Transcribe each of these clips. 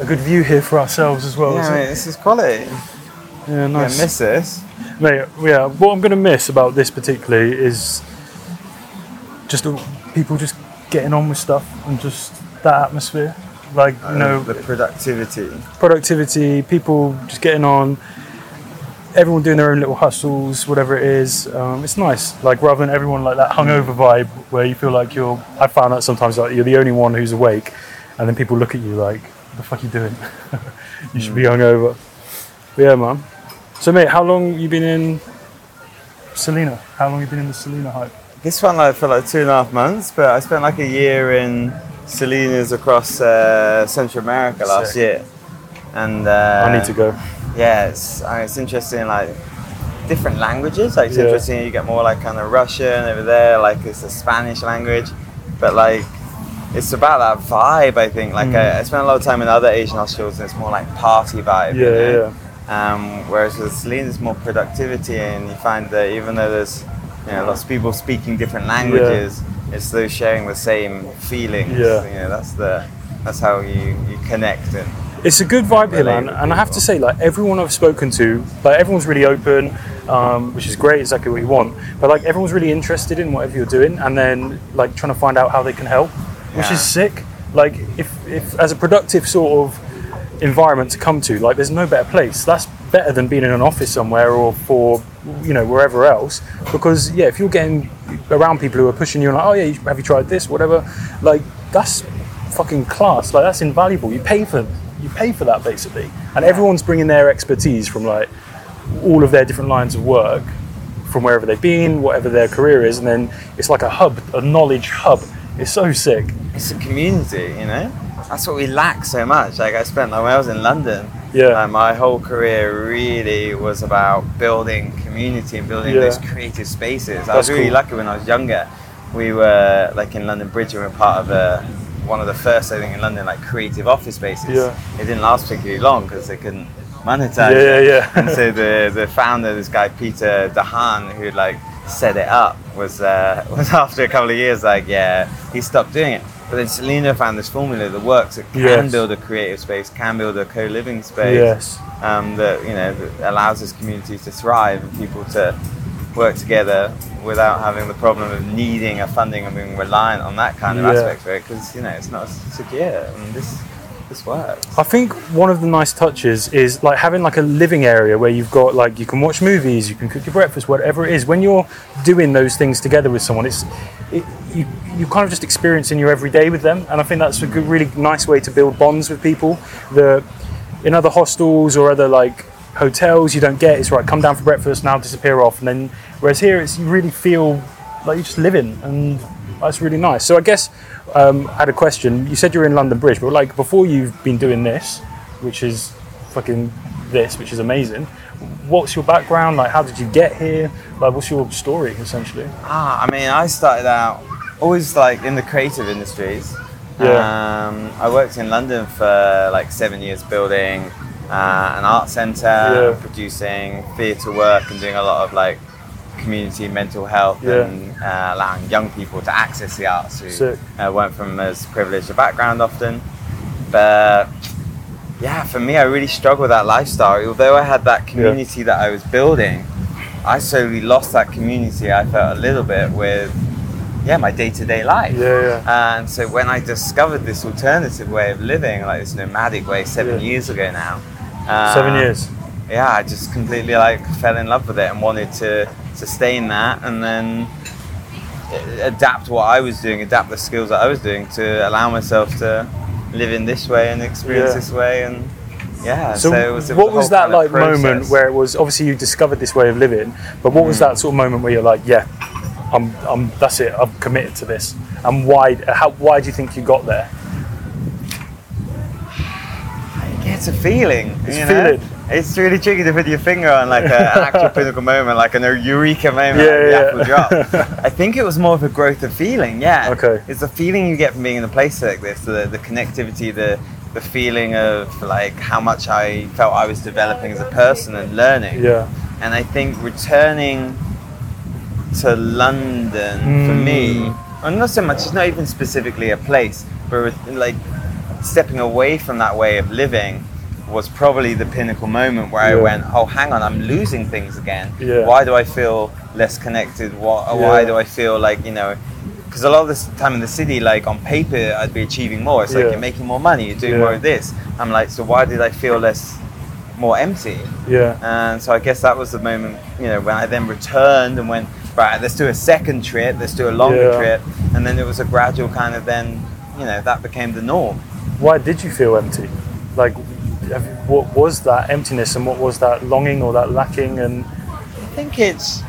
a good view here for ourselves as well. Yeah, isn't mate, it? this is quality. yeah nice. miss this. Mate, yeah, what I'm going to miss about this particularly is just people just getting on with stuff and just that atmosphere. Like, you know, the productivity. productivity, people just getting on, everyone doing their own little hustles, whatever it is. Um, it's nice. Like, rather than everyone like that hungover vibe where you feel like you're, I found that sometimes like you're the only one who's awake and then people look at you like, the fuck you doing? you should be hungover. But yeah, man. So, mate, how long you been in Selina? How long you been in the Selina hype? This one like for like two and a half months, but I spent like a year in Selinas across uh, Central America last Sick. year, and uh, I need to go. Yeah, it's, I mean, it's interesting, like different languages. Like it's Yeah. interesting, you get more like kind of Russian over there, like it's a Spanish language, but like it's about that vibe. I think. Like Mm. I, I spent a lot of time in other Asian hostels, and it's more like party vibe. you Yeah, know? yeah. Um, whereas with Celine, it's more productivity, and you find that even though there's you know lots of people speaking different languages, it's those sharing the same feelings. Yeah. You know, that's the that's how you, you connect and It's a good vibe here, man. And I have to say, like everyone I've spoken to, like everyone's really open, um, which is great, exactly what you want. But like everyone's really interested in whatever you're doing, and then like trying to find out how they can help, which Yeah. is sick. Like if, if as a productive sort of environment to come to, like there's no better place. That's better than being in an office somewhere or for you know wherever else. Because yeah, if you're getting around people who are pushing you and like, oh yeah, have you tried this, whatever, like that's fucking class. Like that's invaluable. You pay for you pay for that basically, and everyone's bringing their expertise from like all of their different lines of work from wherever they've been, whatever their career is, and then it's like a hub, a knowledge hub. It's so sick. it's a community, you know. That's what we lack so much. Like I spent, like when I was in London, Yeah. Like my whole career really was about building community and building Yeah. those creative spaces. I was really cool. lucky when I was younger. We were like in London Bridge, we were part of a, one of the first, I think, in London, like creative office spaces. Yeah. It didn't last particularly long because they couldn't monetize Yeah, it. yeah, yeah. and so the the founder, this guy Peter Dahan, who like set it up, was uh, was after a couple of years like, yeah, he stopped doing it. But then Selina found this formula that works. that can Yes. build a creative space, can build a co-living space Yes. um, that you know that allows this community to thrive and people to work together without having the problem of needing a funding and being reliant on that kind of Yeah. aspect of it because you know it's not secure and this this works. I think one of the nice touches is like having like a living area where you've got like you can watch movies, you can cook your breakfast, whatever it is. When you're doing those things together with someone, it's it, you you kind of just experiencing your everyday with them, and I think that's a good, really nice way to build bonds with people. The in other hostels or other like hotels, you don't get it's right. Come down for breakfast, now disappear off, and then whereas here, it's you really feel like you're just living, and that's really nice. So I guess um, I had a question. You said you're in London Bridge, but like before you've been doing this, which is fucking this, which is amazing. What's your background? Like, how did you get here? Like, what's your story essentially? Ah, I mean, I started out always like in the creative industries. Yeah. Um, I worked in London for like seven years building uh, an art centre, Yeah. producing theatre work, and doing a lot of like community mental health Yeah. and uh, allowing young people to access the arts who Sick. uh, weren't from as privileged a background often. But yeah, for me, I really struggled with that lifestyle. Although I had that community that I was building, I slowly lost that community. I felt a little bit with, yeah, my day-to-day life. Yeah, yeah. And so when I discovered this alternative way of living, like this nomadic way, seven Yeah. years ago now. uh, Seven years. Yeah, I just completely like fell in love with it and wanted to sustain that, and then adapt what I was doing, adapt the skills that I was doing to allow myself to live in this way and experience Yeah. this way, and yeah. So, it was, what was that kind of like moment where it was obviously you discovered this way of living, but what Mm. was that sort of moment where you're like, yeah, I'm, I'm, that's it, I'm committed to this, and why, how, why do you think you got there? It's a feeling. It's you know? feeling. It's really tricky to put your finger on like an actual pinnacle moment, like an eureka moment, Yeah, like the yeah. apple drop. I think it was more of a growth of feeling. Yeah. Okay. It's the feeling you get from being in a place like this, the, the connectivity, the the feeling of like how much I felt I was developing as a person and learning. Yeah, And I think returning to London for Mm. me, and not so much, it's not even specifically a place, but like stepping away from that way of living was probably the pinnacle moment where I went, oh, hang on, I'm losing things again. Yeah. Why do I feel less connected? Why, Why do I feel like, you know, because a lot of this time in the city, like on paper, I'd be achieving more. It's like Yeah. you're making more money, you're doing Yeah. more of this. I'm like, so why did I feel less, more empty? Yeah. And so I guess that was the moment, you know, when I then returned and went, right, let's do a second trip, let's do a longer Yeah. trip. And then it was a gradual kind of then, you know, that became the norm. Why did you feel empty? Like, what was that emptiness and what was that longing or that lacking? And I think it's,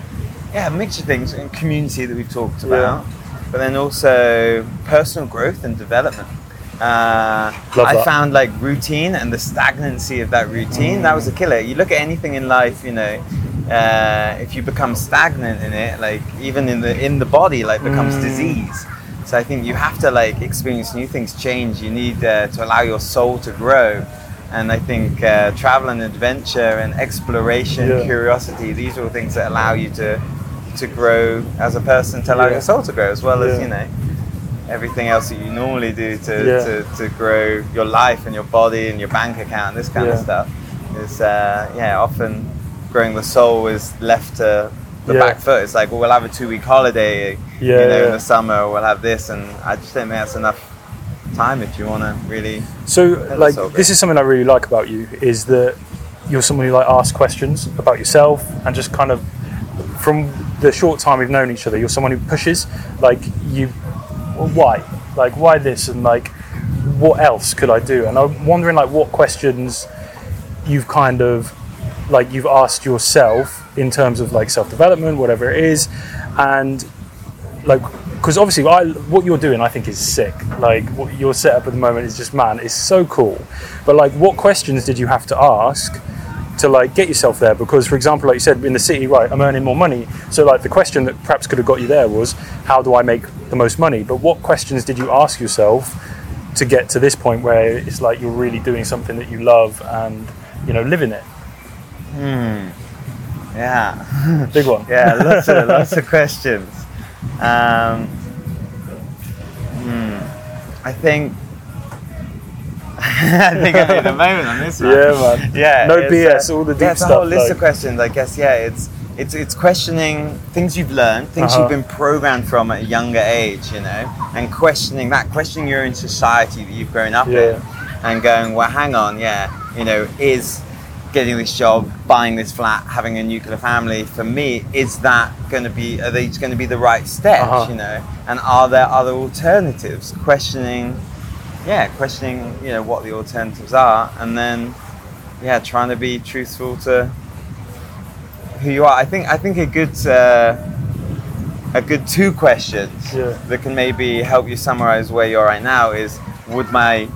yeah, a mix of things and community that we've talked Yeah. about, but then also personal growth and development. Uh, I found like routine and the stagnancy of that routine, that was a killer. You look at anything in life, you know, uh, if you become stagnant in it, like even in the in the body, like becomes Mm. disease. So I think you have to like experience new things, change. You need uh, to allow your soul to grow. And I think uh, travel and adventure and exploration, Yeah. curiosity, these are all things that allow you to to grow as a person, to allow Yeah. your soul to grow, as well as you know everything else that you normally do to, Yeah. to, to grow your life and your body and your bank account, and this kind of stuff. Is uh, yeah, often growing the soul is left to the Yeah. back foot. It's like, well, we'll have a two week holiday, Yeah, you know, yeah. in the summer, we'll have this, and I just don't think that's enough time if you want to really. so, like, this is something I really like about you is that you're someone who like asks questions about yourself and just kind of from the short time we've known each other, you're someone who pushes. Like, you, why? Like, why this? And like, what else could I do? And I'm wondering, like, what questions you've kind of like you've asked yourself in terms of like self development, whatever it is, and like because obviously I, what you're doing I think is sick. Like what your setup at the moment is just man, it's so cool. But like, what questions did you have to ask? To like get yourself there, because for example, like you said, in the city, right, I'm earning more money. So like the question that perhaps could have got you there was, how do I make the most money? But what questions did you ask yourself to get to this point where it's like you're really doing something that you love and you know living it? Hmm. Yeah. Big one. Yeah, lots of lots of questions. Um, hmm, I think I think I need a moment on this one. Yeah, man. Yeah, No BS, uh, all the deep yeah, it's a whole list like- of questions. I guess yeah, it's it's it's questioning things you've learned, things Uh-huh. you've been programmed from at a younger age, you know, and questioning that, questioning your own society that you've grown up Yeah. in, and going, well, hang on, yeah, you know, is getting this job, buying this flat, having a nuclear family, for me, is that going to be, are these going to be the right steps, Uh-huh. you know? And are there other alternatives? Questioning, yeah, questioning, you know, what the alternatives are, and then, yeah, trying to be truthful to who you are. I think, I think a good, uh, a good two questions Yeah. that can maybe help you summarize where you're right now is, would my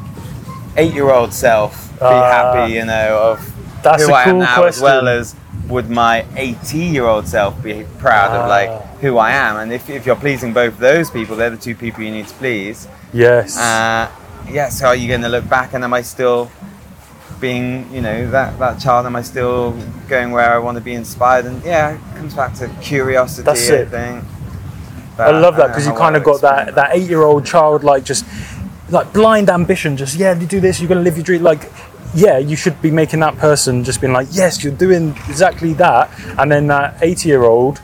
eight-year-old self be Ah. happy, you know, of That's who a I am now, question. as well as would my 80-year-old self be proud of Ah. like who I am? And if, if you're pleasing both those people, they're the two people you need to please. yes. Uh, yeah. So are you going to look back and am I still being, you know, that that child? Am I still going where I want to be inspired? And yeah, it comes back to curiosity. That's I it. think. I love that uh, because you kind of got that that eight year old child like just like blind ambition. Just yeah, you do this, you're gonna live your dream. Like yeah, you should be making that person just being like yes, you're doing exactly that. And then that eighty year old,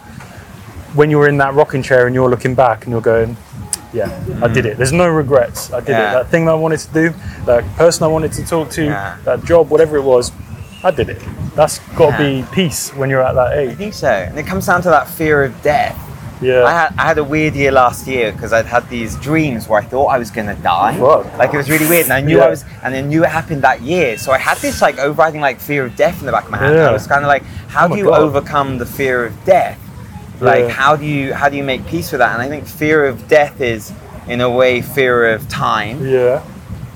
when you're in that rocking chair and you're looking back and you're going. Yeah, I did it. There's no regrets. I did Yeah. it. That thing that I wanted to do, that person I wanted to talk to, Yeah. that job, whatever it was, I did it. That's got to Yeah. be peace when you're at that age. I think so. And it comes down to that fear of death. Yeah. I had, I had a weird year last year because I'd had these dreams where I thought I was going to die. Whoa. Like it was really weird, and I knew Yeah. I was, and I knew it happened that year. So I had this like overriding like fear of death in the back of my head. Yeah. I was kind of like, how Oh do you God. overcome the fear of death? Like Yeah. how do you how do you make peace with that? And I think fear of death is in a way fear of time, yeah.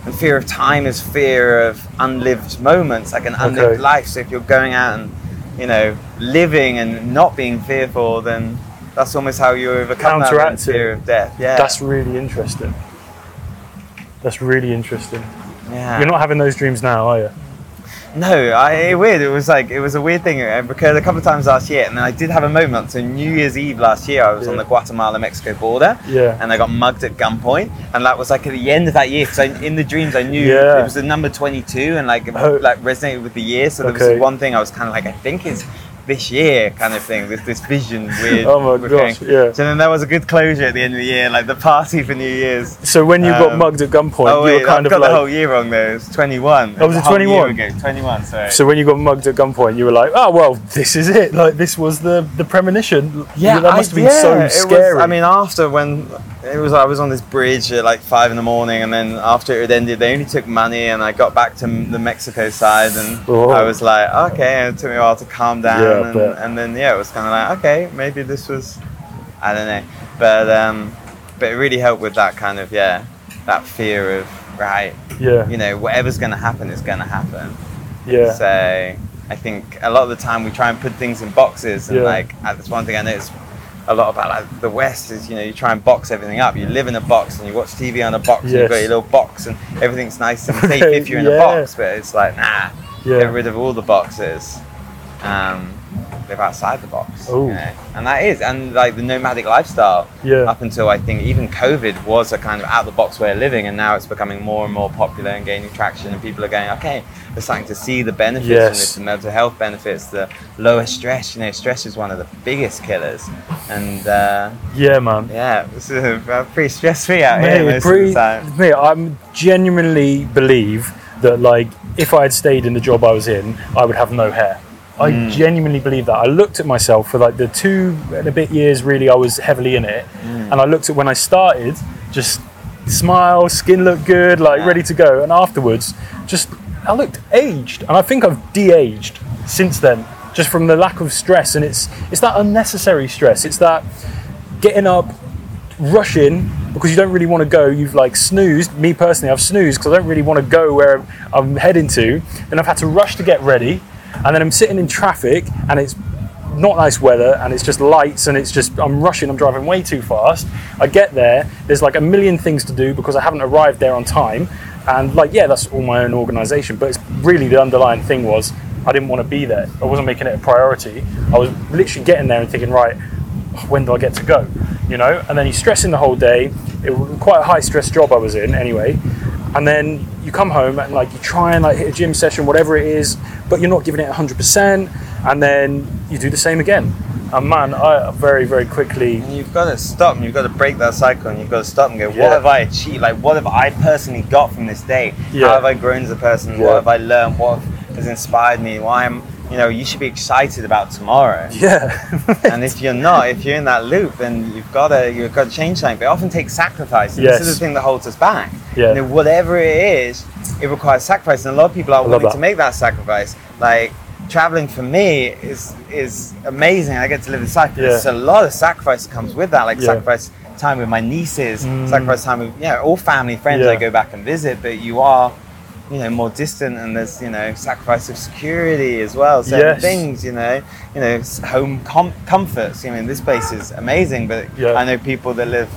and fear of time is fear of unlived moments, like an unlived Okay. life. So if you're going out and you know living and not being fearful, then that's almost how you overcome that fear of death. Yeah, That's really interesting. That's really interesting. yeah. You're not having those dreams now, are you? No, I weird. It was like it was a weird thing. Uh, it occurred a couple of times last year, and then I did have a moment. So New Year's Eve last year, I was on the Guatemala-Mexico border, Yeah. and I got mugged at gunpoint, and that was like at the end of that year. Because in the dreams, I knew Yeah. it was the number twenty-two, and like it Oh. like resonated with the year. So there was Okay. this one thing I was kind of like, I think it's this year kind of thing. This this vision weird. Oh my gosh, yeah. So then there was a good closure at the end of the year, like the party for New Year's. So when you got Um, mugged at gunpoint, Oh you were kind I've of got like. the whole year wrong though. It was 21. Oh, was it a 21? ago, 21, sorry. So when you got mugged at gunpoint, you were like, "Oh well, this is it. Like this was the the premonition." yeah, that must have been yeah, so it was- scary. I mean, after when it was, I was on this bridge at like five in the morning, and then after it had ended, they only took money, and I got back to the Mexico side, and Oh. I was like, okay, and it took me a while to calm down, Yeah, and, and then yeah, it was kind of like, okay, maybe this was, I don't know, but um, but it really helped with that kind of yeah, that fear of right, yeah, you know, whatever's gonna happen is gonna happen. yeah, So I think a lot of the time we try and put things in boxes, and Yeah. like that's one thing I noticed a lot about like the West is you know you try and box everything up. You live in a box and you watch TV on a box. And you've got your little box and everything's nice and safe if you're in yeah. a box. But it's like nah, yeah. get rid of all the boxes. Um, live outside the box. You know? And that is and like the nomadic lifestyle. Yeah. Up until I think even COVID was a kind of out the box way of living, and now it's becoming more and more popular and gaining traction, and people are going, okay, they're starting to see the benefits Yes. and this, the mental health benefits, the lower stress. You know, stress is one of the biggest killers, and uh, yeah, man. yeah, this is uh, pretty stress free out Mate, here most pretty- of the time. mate, I'm genuinely believe that like if I had stayed in the job I was in, I would have no hair. I Mm. genuinely believe that. I looked at myself for like the two and a bit years really I was heavily in it, Mm. and I looked at when I started, just smile, skin looked good, like Yeah. ready to go, and afterwards, just I looked aged, and I think I've de-aged since then, just from the lack of stress, and it's it's that unnecessary stress. It's that getting up, rushing because you don't really want to go. You've like snoozed. Me personally, I've snoozed because I don't really want to go where I'm heading to. Then I've had to rush to get ready, and then I'm sitting in traffic, and it's not nice weather, and it's just lights, and it's just I'm rushing. I'm driving way too fast. I get there. There's like a million things to do because I haven't arrived there on time, and like yeah, that's all my own organisation. But it's really the underlying thing was I didn't want to be there. I wasn't making it a priority. I was literally getting there and thinking right when do I get to go? You know, and then you're stressing the whole day. It was quite a high stress job I was in anyway. And then you come home and like you try and like hit a gym session, whatever it is, but you're not giving it 100%. And then you do the same again. And man, I very, very quickly, And you've got to stop and you've got to break that cycle and you've got to stop and go, what have I achieved? Like, what have I personally got from this day? Yeah. How have I grown as a person? Yeah. What have I learned? What has inspired me? Why am, you know, you should be excited about tomorrow. yeah. and if you're not, if you're in that loop, then you've got to you've got to change something. But it often takes sacrifice. And This is the thing that holds us back. Yeah. You know, whatever it is, it requires sacrifice, and a lot of people are willing to make that sacrifice. Like traveling for me is is amazing. I get to live in. But Yeah. There's a lot of sacrifice that comes with that. Like Yeah. sacrifice time with my nieces, Mm. sacrifice time with yeah, all family friends Yeah. I go back and visit. But you are. You know, more distant, and there's you know sacrifice of security as well. Certain Yes. things, you know, you know, home com- comforts. I mean, this place is amazing, but Yeah. I know people that live,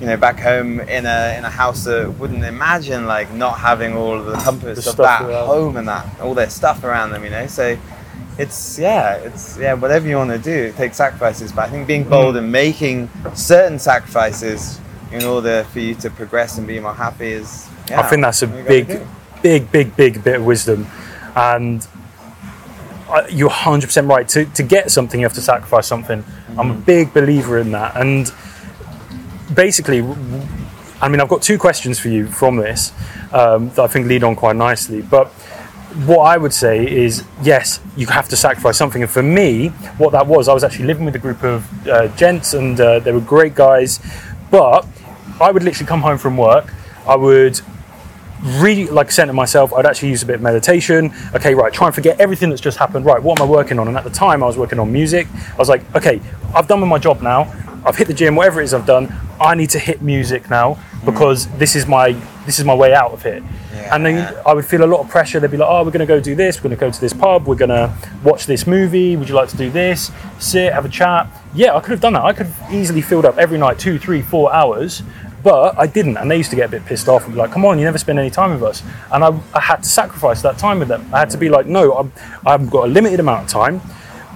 you know, back home in a in a house that wouldn't imagine like not having all of the comforts The of that around. home and that all their stuff around them. You know, so it's yeah, it's yeah, whatever you want to do, it takes sacrifices. But I think being bold Mm. and making certain sacrifices in order for you to progress and be more happy is. Yeah, I think that's a what you gotta big. Big, big, big bit of wisdom. And I- you're 100% right. To, to get something, you have to sacrifice something. I'm a big believer in that. And basically, I mean, I've got two questions for you from this um, that I think lead on quite nicely. But what I would say is, yes, you have to sacrifice something. And for me, what that was, I was actually living with a group of uh, gents, and uh, they were great guys. But I would literally come home from work. I would really like center myself i'd actually use a bit of meditation. Okay right try and forget everything that's just happened. Right what am i working on? And at the time i was working on music. I was like okay i've done with my job now. I've hit the gym whatever it is i've done i need to hit music now because this is my this is my way out of it. And then i would feel a lot of pressure. They'd be like oh we're going to go do this. We're going to go to this pub. We're going to watch this movie. Would you like to do this? Sit have a chat. Yeah i could have done that. I could have easily filled up every night two three four hours But I didn't, and they used to get a bit pissed off and be like, "Come on, you never spend any time with us." And I, I had to sacrifice that time with them. I had to be like, "No, I'm, I've got a limited amount of time.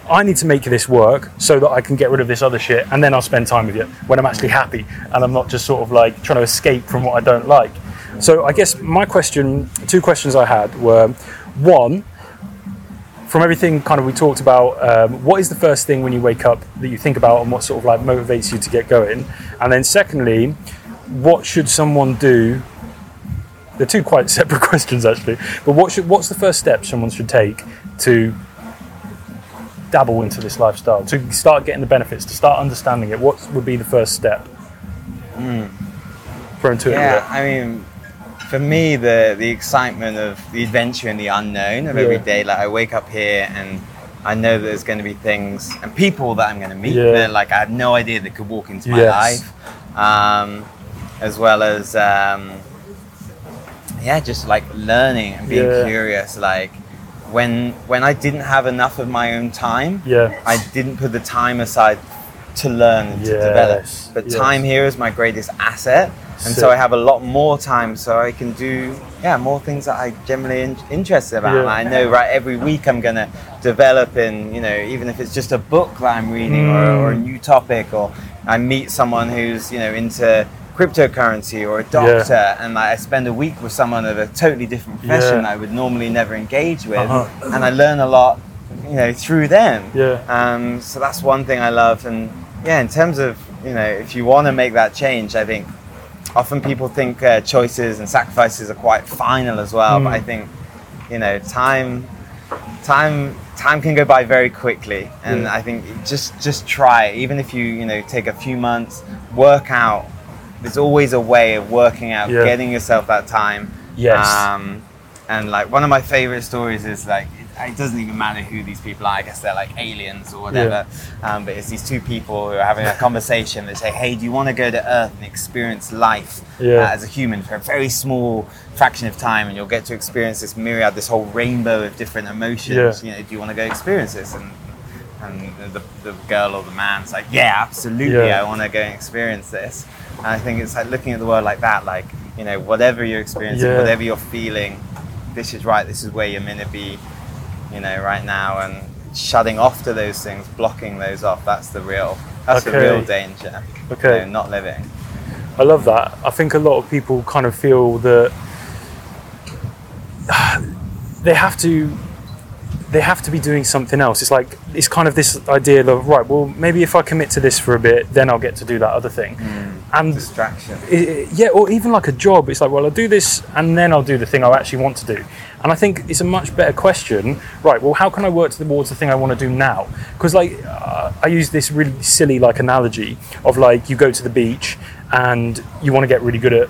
I need to make this work so that I can get rid of this other shit, and then I'll spend time with you when I'm actually happy, and I'm not just sort of like trying to escape from what I don't like." So I guess my question, two questions I had were, one, from everything kind of we talked about, um, what is the first thing when you wake up that you think about and what sort of like motivates you to get going? And then secondly, what should someone do? They're two quite separate questions actually, but what should what's the first step someone should take to dabble into this lifestyle, to start getting the benefits, to start understanding it? What would be the first step? Throw into it. Yeah, I mean, for me, the the excitement of the adventure and the unknown of every Yeah. day. Like I wake up here and I know there's going to be things and people that I'm going to meet Yeah. that like I had no idea that could walk into my Yes. life, um, as well as um, yeah, just like learning and being Yeah. curious. Like when when I didn't have enough of my own time, Yeah. I didn't put the time aside to learn and to develop. But yes. time here is my greatest asset, and Sick. so I have a lot more time, so I can do yeah more things that I generally in- interested about. Yeah. I know right every week I'm gonna develop in you know even if it's just a book that I'm reading or, Mm. or a new topic, or I meet someone who's you know into cryptocurrency or a doctor and like, I spend a week with someone of a totally different profession Yeah. I would normally never engage with Uh-huh. and I learn a lot you know through them Yeah. um, so that's one thing I love. And yeah, in terms of, you know, if you want to make that change, I think often people think uh, choices and sacrifices are quite final as well. But Mm. I think, you know, time, time, time can go by very quickly. And Yeah. I think just, just try. Even if you, you know, take a few months, work out. There's always a way of working out, Yeah. getting yourself that time. Yes. Um, and like one of my favorite stories is like it, it doesn't even matter who these people are. I guess they're like aliens or whatever. Um, but it's these two people who are having a conversation. They say, "Hey, do you want to go to Earth and experience life Yeah. uh, as a human for a very small fraction of time, and you'll get to experience this myriad, this whole rainbow of different emotions? Yeah. You know, do you want to go experience this?" And and the, the girl or the man's like, "Yeah, absolutely. Yeah. I want to go and experience this." And I think it's like looking at the world like that, like you know, whatever you're experiencing, Yeah. whatever you're feeling, this is right. This is where you're meant to be, you know, right now, and shutting off to those things, blocking those off. That's the real. That's the real danger. Okay. you know, not living. I love that. I think a lot of people kind of feel that they have to they have to be doing something else. It's like it's kind of this idea of right. Well, maybe if I commit to this for a bit, then I'll get to do that other thing. Mm. And Distraction. i- i- yeah, or even like a job. It's like, well, I'll do this and then I'll do the thing I actually want to do. And I think it's a much better question, right? Well, how can I work towards the thing I want to do now? Because like uh, I use this really silly like analogy of like you go to the beach and you want to get really good at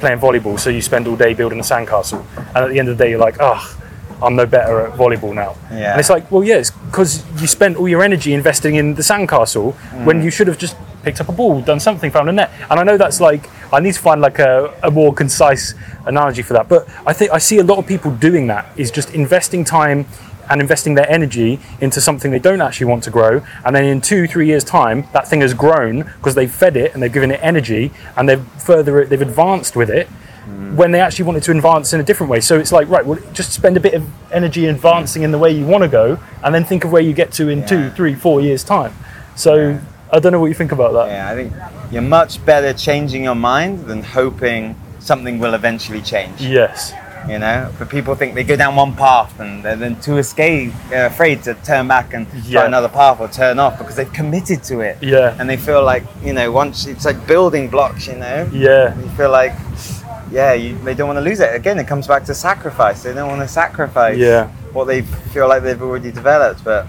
playing volleyball, so you spend all day building a sandcastle, and at the end of the day, you're like, oh. I'm no better at volleyball now. Yeah. And it's like, well, yeah, it's because you spent all your energy investing in the sandcastle when you should have just picked up a ball, done something, found a net. And I know that's like, I need to find like a, a more concise analogy for that. But I think I see a lot of people doing that is just investing time and investing their energy into something they don't actually want to grow. And then in two, three years' time, that thing has grown because they've fed it and they've given it energy and they've further, they've advanced with it hmm. when they actually wanted to advance in a different way. So it's like, right, well, just spend a bit of energy advancing in the way you want to go, and then think of where you get to in two, Yeah. three, four years' time. So I don't know what you think about that. Yeah, I think you're much better changing your mind than hoping something will eventually change. Yes. You know, but people think they go down one path and they're then too escape, uh, afraid to turn back and Yeah. try another path or turn off because they've committed to it. Yeah. And they feel like you know, once it's like building blocks. You know, Yeah. you feel like, yeah, you, they don't want to lose it. Again, it comes back to sacrifice. They don't want to sacrifice Yeah. what they feel like they've already developed, but.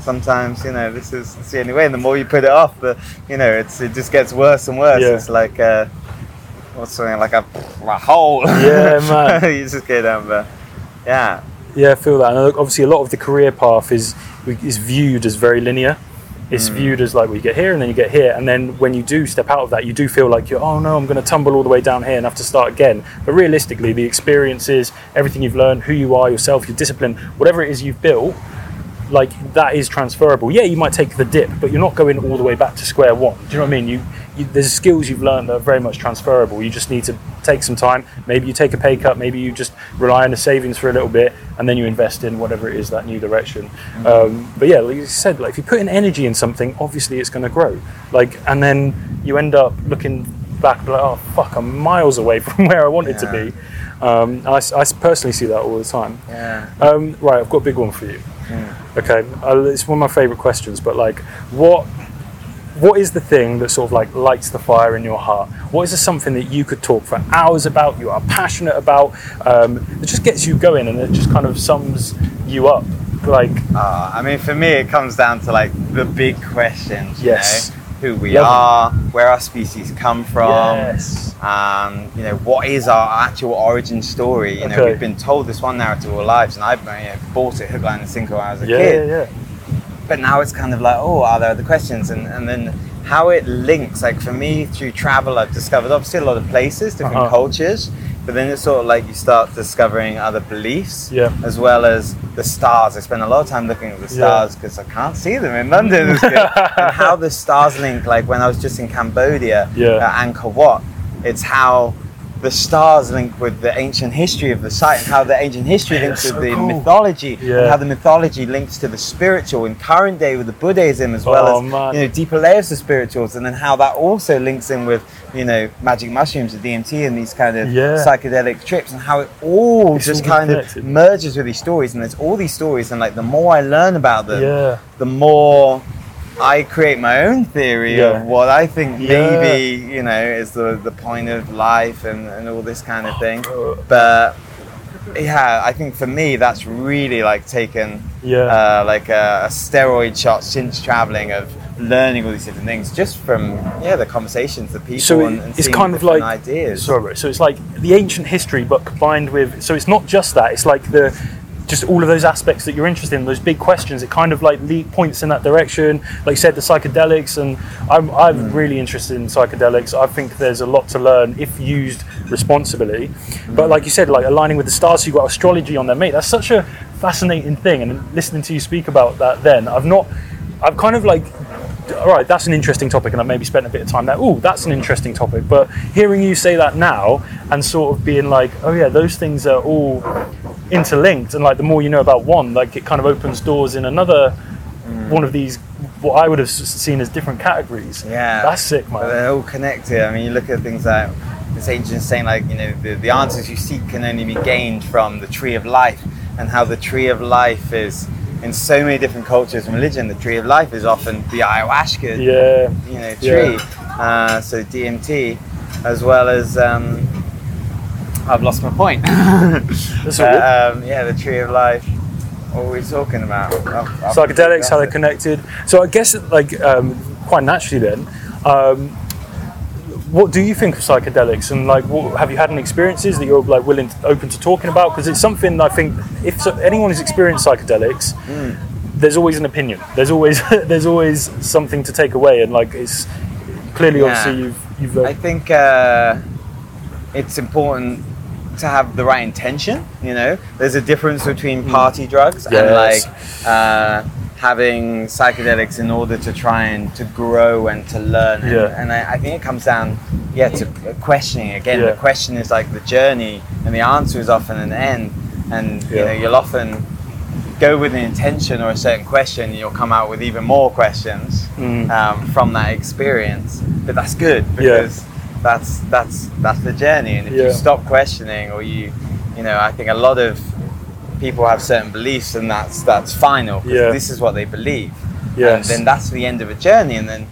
Sometimes you know this is it's the only way. And the more you put it off, the you know it's it just gets worse and worse. Yeah. It's like uh, what's something like a, a hole. Yeah, man. you just go down there. Yeah. Yeah, I feel that. And obviously, a lot of the career path is is viewed as very linear. It's viewed as like, well, you get here and then you get here, and then when you do step out of that, you do feel like you're, oh no, I'm going to tumble all the way down here and have to start again. But realistically, the experiences, everything you've learned, who you are, yourself, your discipline, whatever it is you've built, like that is transferable. Yeah, you might take the dip, but you're not going all the way back to square one. Do you know what I mean? You you, there's skills you've learned that are very much transferable. You just need to take some time. Maybe you take a pay cut. Maybe you just rely on the savings for a little bit, and then you invest in whatever it is that new direction. Mm-hmm. Um, but yeah, like you said, like if you put in energy in something, obviously it's going to grow. Like, and then you end up looking back like, oh fuck, I'm miles away from where I wanted to be. Um, I, I personally see that all the time. Yeah. Um, right, I've got a big one for you. Okay, uh, it's one of my favourite questions. But like, what what is the thing that sort of like lights the fire in your heart? What is something that you could talk for hours about? You are passionate about. Um, that just gets you going, and it just kind of sums you up. Like, Uh, I mean, for me, it comes down to like the big questions. You Yes. know? Who we Love it. are, where our species come from. yes, Um, you know, what is our actual origin story? You know, we've been told this one narrative all our lives, and I've you know, bought it hook, line, and sinker when I was a yeah, kid. yeah, But now it's kind of like, oh, are there other questions? And, and then how it links. Like for me, through travel, I've discovered obviously a lot of places, different Uh-huh. cultures. But then it's sort of like you start discovering other beliefs, Yeah. as well as the stars. I spend a lot of time looking at the stars because I can't see them in London. And how the stars link. Like when I was just in Cambodia, Yeah. at Angkor Wat, it's how the stars link with the ancient history of the site and how the ancient history Yeah, links with so the cool. mythology Yeah. and how the mythology links to the spiritual in current day with the Buddhism as well Oh, as man. you know deeper layers of spirituals and then how that also links in with you know magic mushrooms and DMT and these kind of Yeah. psychedelic trips and how it all It's just all kind connected. of merges with these stories and there's all these stories and like the more I learn about them the more I create my own theory Yeah. of what I think Yeah. maybe you know is the the point of life and, and all this kind of thing. But yeah, I think for me that's really like taken Yeah. uh, like a, a steroid shot since traveling of learning all these different things just from yeah the conversations, the people, so and, and it's kind of like ideas. Sorry, so it's like the ancient history, but combined with. So it's not just that. It's like the just all of those aspects that you're interested in, those big questions. It kind of like lead points in that direction. Like you said, the psychedelics, and I'm I'm mm. really interested in psychedelics. I think there's a lot to learn if used responsibly. But mm. like you said, like aligning with the stars, so you've got astrology on there, mate. That's such a fascinating thing. And listening to you speak about that, then I've not. I've kind of like all right, that's an interesting topic, and I maybe spent a bit of time there. Oh, that's an interesting topic. But hearing you say that now and sort of being like, oh yeah, those things are all interlinked, and like the more you know about one, like it kind of opens doors in another mm. one of these what I would have seen as different categories. Yeah, that's sick, But man. they're all connected. I mean, you look at things like this ancient saying, like you know, the, the answers you seek can only be gained from the tree of life, and how the tree of life is in so many different cultures and religion. The tree of life is often the ayahuasca, Yeah, you know, Yeah. tree. Uh, so DMT, as well as um, I've lost my point. That's all um, yeah, the tree of life. What were we talking about? I've- I've psychedelics, how they're connected. So I guess like um, quite naturally then. What do you think of psychedelics, and like, what, have you had any experiences that you're like willing, to, open to talking about? Because it's something I think if so, anyone who's experienced psychedelics, there's always an opinion. There's always there's always something to take away, and like it's clearly Yeah. obviously you've you've uh, I think uh, it's important to have the right intention. You know, there's a difference between party drugs and Mm. Like uh, having psychedelics in order to try and to grow and to learn. And, Yeah. and I, I think it comes down, yeah, to questioning. Again, Yeah. the question is like the journey, and the answer is often an end. And you Yeah. know, you'll often go with an intention or a certain question, and you'll come out with even more questions Mm. um, from that experience. But that's good because that's that's that's the journey. And if you stop questioning, or you, you know, I think a lot of people have certain beliefs, and that's that's final. Yeah. This is what they believe. Yes. And then that's the end of a journey, and then